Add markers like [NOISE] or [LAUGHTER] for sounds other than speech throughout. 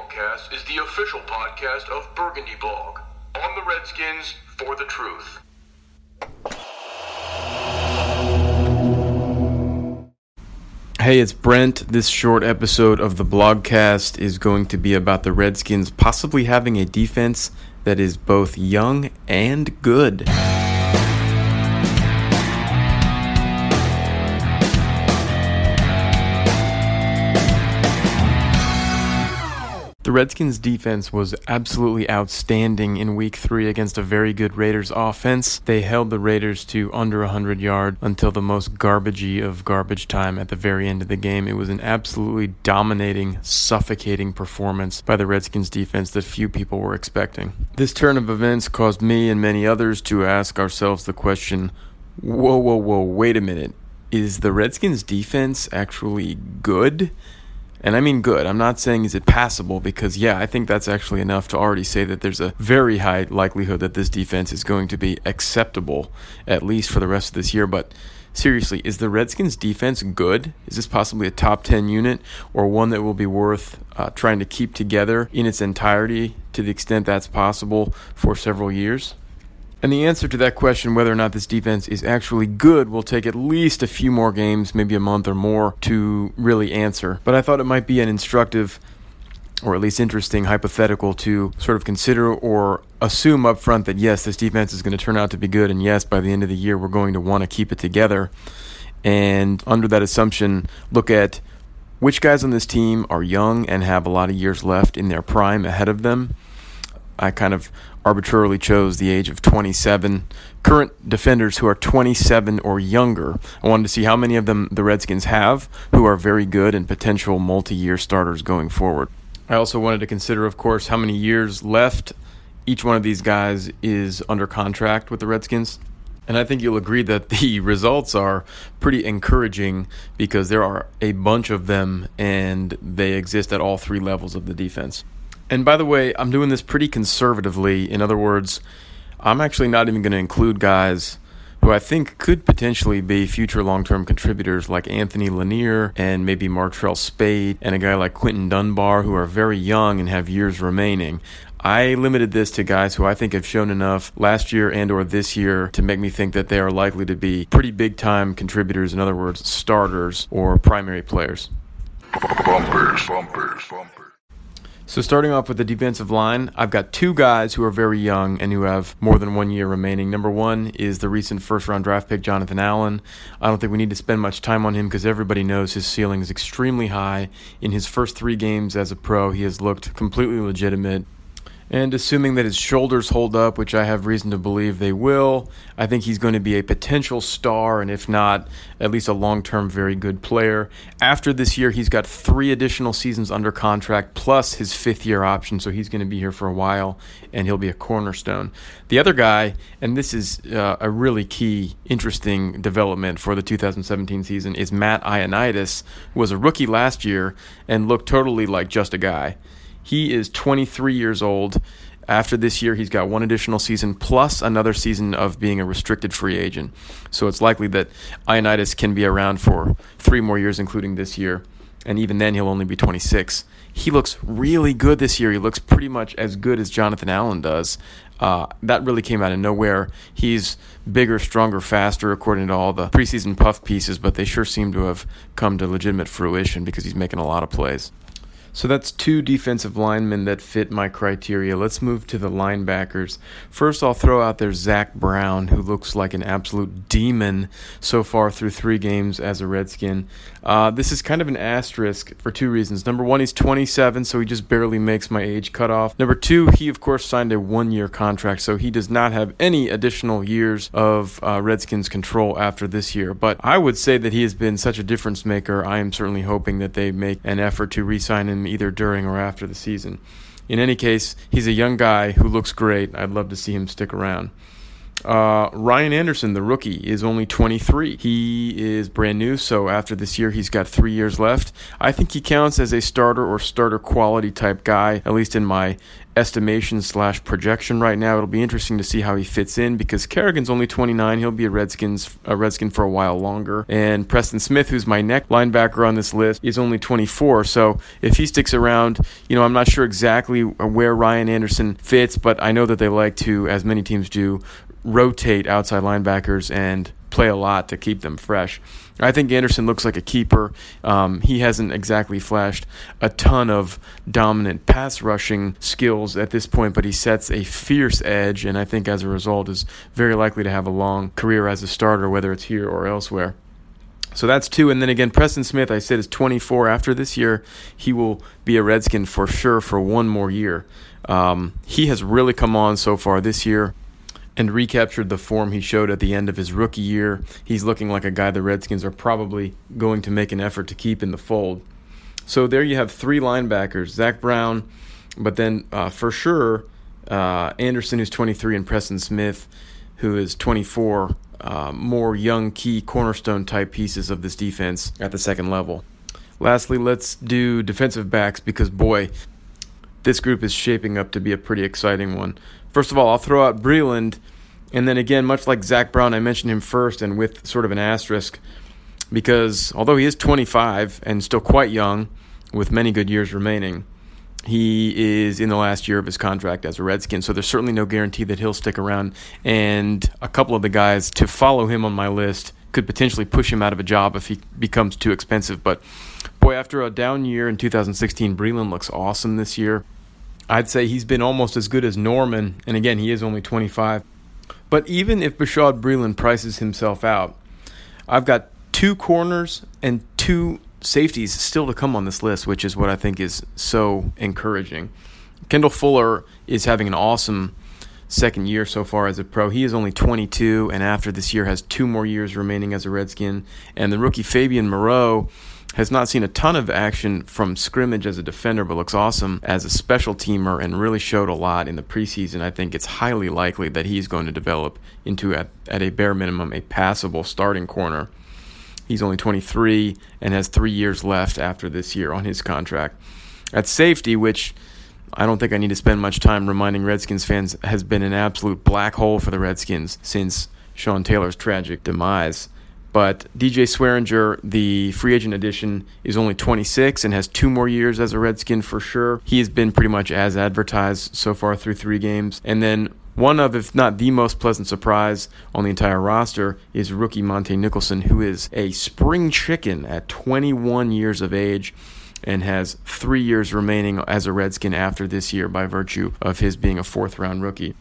Blogcast is the official podcast of Burgundy Blog. On the Redskins for the truth. Hey, it's Brent. This short episode of the blogcast is going to be about the Redskins possibly having a defense that is both young and good. The Redskins' defense was absolutely outstanding in week three against a very good Raiders offense. They held the Raiders to under 100 yards until the most garbagey of garbage time at the very end of the game. It was an absolutely dominating, suffocating performance by the Redskins' defense that few people were expecting. This turn of events caused me and many others to ask ourselves the question whoa, whoa, whoa, wait a minute. Is the Redskins' defense actually good? And I mean good. I'm not saying is it passable because yeah, I think that's actually enough to already say that there's a very high likelihood that this defense is going to be acceptable at least for the rest of this year, but seriously, is the Redskins defense good? Is this possibly a top 10 unit or one that will be worth uh, trying to keep together in its entirety to the extent that's possible for several years? And the answer to that question, whether or not this defense is actually good, will take at least a few more games, maybe a month or more, to really answer. But I thought it might be an instructive, or at least interesting, hypothetical to sort of consider or assume up front that yes, this defense is going to turn out to be good, and yes, by the end of the year, we're going to want to keep it together. And under that assumption, look at which guys on this team are young and have a lot of years left in their prime ahead of them. I kind of arbitrarily chose the age of 27 current defenders who are 27 or younger. I wanted to see how many of them the Redskins have who are very good and potential multi year starters going forward. I also wanted to consider, of course, how many years left each one of these guys is under contract with the Redskins. And I think you'll agree that the [LAUGHS] results are pretty encouraging because there are a bunch of them and they exist at all three levels of the defense. And by the way, I'm doing this pretty conservatively. In other words, I'm actually not even going to include guys who I think could potentially be future long term contributors like Anthony Lanier and maybe Martrell Spaight and a guy like Quinton Dunbar who are very young and have years remaining. I limited this to guys who I think have shown enough last year and or this year to make me think that they are likely to be pretty big time contributors, in other words, starters or primary players. Bumpers, bumpers, bumpers. So, starting off with the defensive line, I've got two guys who are very young and who have more than one year remaining. Number one is the recent first round draft pick, Jonathan Allen. I don't think we need to spend much time on him because everybody knows his ceiling is extremely high. In his first three games as a pro, he has looked completely legitimate. And assuming that his shoulders hold up, which I have reason to believe they will, I think he's going to be a potential star, and if not, at least a long term very good player. After this year, he's got three additional seasons under contract, plus his fifth year option, so he's going to be here for a while, and he'll be a cornerstone. The other guy, and this is uh, a really key, interesting development for the 2017 season, is Matt Ioannidis, who was a rookie last year and looked totally like just a guy. He is 23 years old. After this year, he's got one additional season plus another season of being a restricted free agent. So it's likely that Ioannidis can be around for three more years, including this year. And even then, he'll only be 26. He looks really good this year. He looks pretty much as good as Jonathan Allen does. Uh, that really came out of nowhere. He's bigger, stronger, faster, according to all the preseason puff pieces, but they sure seem to have come to legitimate fruition because he's making a lot of plays. So that's two defensive linemen that fit my criteria. Let's move to the linebackers. First, I'll throw out there Zach Brown, who looks like an absolute demon so far through three games as a Redskin. Uh, this is kind of an asterisk for two reasons. Number one, he's 27, so he just barely makes my age cutoff. Number two, he, of course, signed a one year contract, so he does not have any additional years of uh, Redskins control after this year. But I would say that he has been such a difference maker. I am certainly hoping that they make an effort to re sign him him either during or after the season. In any case, he's a young guy who looks great. I'd love to see him stick around. Uh, Ryan Anderson, the rookie, is only 23. He is brand new, so after this year, he's got three years left. I think he counts as a starter or starter quality type guy, at least in my estimation slash projection right now. It'll be interesting to see how he fits in because Kerrigan's only 29. He'll be a Redskins a Redskin for a while longer. And Preston Smith, who's my neck linebacker on this list, is only 24. So if he sticks around, you know, I'm not sure exactly where Ryan Anderson fits, but I know that they like to, as many teams do, rotate outside linebackers and play a lot to keep them fresh. I think Anderson looks like a keeper. Um, he hasn't exactly flashed a ton of dominant pass rushing skills at this point, but he sets a fierce edge, and I think as a result is very likely to have a long career as a starter, whether it's here or elsewhere. So that's two. And then again, Preston Smith, I said, is 24. After this year, he will be a Redskin for sure for one more year. Um, he has really come on so far this year and recaptured the form he showed at the end of his rookie year. He's looking like a guy the Redskins are probably going to make an effort to keep in the fold. So there you have three linebackers Zach Brown, but then uh, for sure, uh, Anderson, who's 23, and Preston Smith, who is 24, uh, more young key cornerstone type pieces of this defense at the second level. Lastly, let's do defensive backs because, boy, this group is shaping up to be a pretty exciting one. First of all, I'll throw out Breeland, and then again, much like Zach Brown, I mentioned him first and with sort of an asterisk because although he is 25 and still quite young, with many good years remaining, he is in the last year of his contract as a Redskin, so there's certainly no guarantee that he'll stick around. And a couple of the guys to follow him on my list could potentially push him out of a job if he becomes too expensive. But boy, after a down year in 2016, Breeland looks awesome this year. I'd say he's been almost as good as Norman, and again, he is only 25. But even if Bashaud Breeland prices himself out, I've got two corners and two safeties still to come on this list, which is what I think is so encouraging. Kendall Fuller is having an awesome second year so far as a pro. He is only 22, and after this year has two more years remaining as a Redskin. And the rookie Fabian Moreau has not seen a ton of action from scrimmage as a defender, but looks awesome as a special teamer and really showed a lot in the preseason. I think it's highly likely that he's going to develop into, at, at a bare minimum, a passable starting corner. He's only 23 and has three years left after this year on his contract. At safety, which I don't think I need to spend much time reminding Redskins fans has been an absolute black hole for the Redskins since Sean Taylor's tragic demise. But DJ Swearinger, the free agent addition, is only 26 and has two more years as a Redskin for sure. He has been pretty much as advertised so far through three games. And then one of, if not the most pleasant surprise on the entire roster, is rookie Montae Nicholson, who is a spring chicken at 21 years of age and has three years remaining as a Redskin after this year by virtue of his being a fourth round rookie.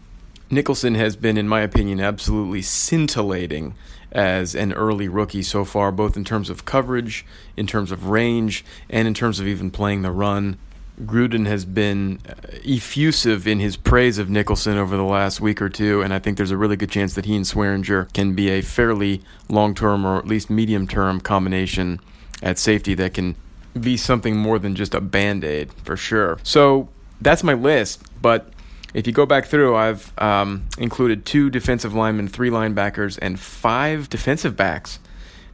Nicholson has been, in my opinion, absolutely scintillating as an early rookie so far, both in terms of coverage, in terms of range, and in terms of even playing the run. Gruden has been uh, effusive in his praise of Nicholson over the last week or two, and I think there's a really good chance that he and Swearinger can be a fairly long term or at least medium term combination at safety that can be something more than just a band aid for sure. So that's my list, but if you go back through, I've um, included two defensive linemen, three linebackers, and five defensive backs.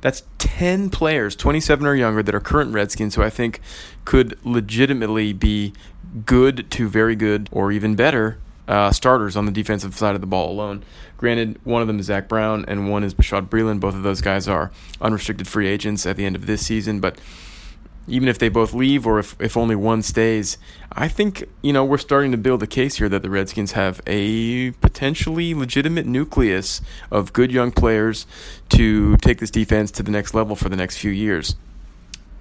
That's 10 players, 27 or younger, that are current Redskins who I think could legitimately be good to very good or even better uh, starters on the defensive side of the ball alone. Granted, one of them is Zach Brown and one is Bashaud Breeland. Both of those guys are unrestricted free agents at the end of this season, but even if they both leave or if, if only one stays, I think, you know, we're starting to build a case here that the Redskins have a potentially legitimate nucleus of good young players to take this defense to the next level for the next few years.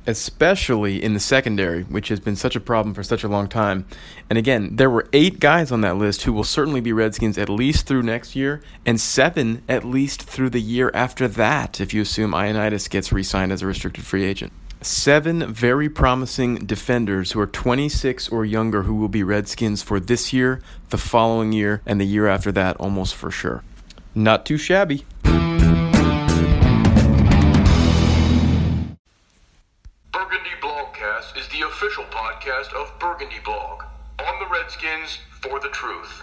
Especially in the secondary, which has been such a problem for such a long time. And again, there were eight guys on that list who will certainly be Redskins at least through next year, and seven at least through the year after that, if you assume Ioannidis gets re signed as a restricted free agent seven very promising defenders who are 26 or younger who will be Redskins for this year, the following year, and the year after that, almost for sure. Not too shabby. Burgundy Blogcast is the official podcast of Burgundy Blog. On the Redskins, for the truth.